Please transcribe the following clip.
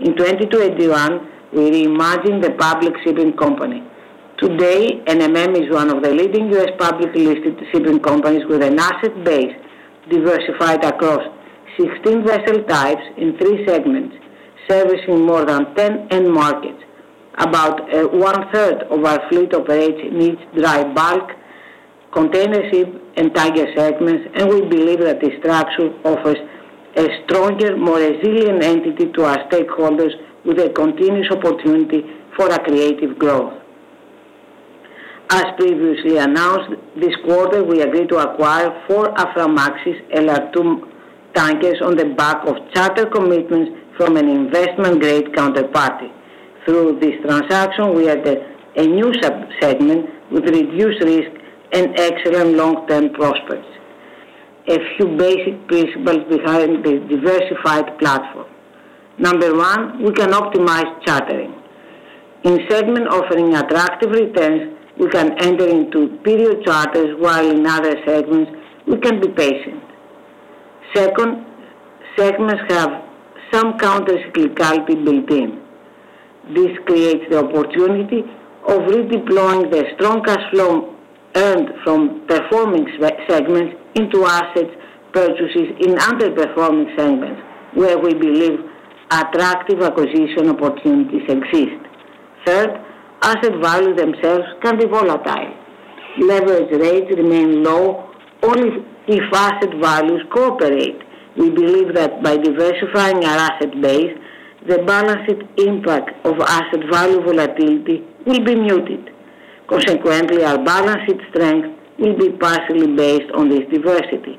In 2021, we reimagined the public shipping company. Today, NMM is one of the leading U.S. publicly listed shipping companies with an asset base diversified across 16 vessel types in three segments, servicing more than 10 end markets. About uh, one-third of our fleet operates in each dry bulk, container ship, and tanker segments, and we believe that this structure offers a stronger, more resilient entity to our stakeholders with a continuous opportunity for accretive growth. As previously announced, this quarter we agreed to acquire four Aframaxes LR2 tankers on the back of charter commitments from an investment-grade counterparty. Through this transaction, we added a new sub-segment with reduced risk and excellent long-term prospects. A few basic principles behind this diversified platform. Number one, we can optimize chartering. In segment offering attractive returns, we can enter into period charters, while in other segments, we can be patient. Second, segments have some counter-cyclicality built in. This creates the opportunity of redeploying the strong cash flow earned from performing segments into assets purchases in underperforming segments, where we believe attractive acquisition opportunities exist. Third, asset values themselves can be volatile. Leverage rates remain low only if asset values cooperate. We believe that by diversifying our asset base, the balanced impact of asset value volatility will be muted. Consequently, our balance sheet strength will be partially based on this diversity.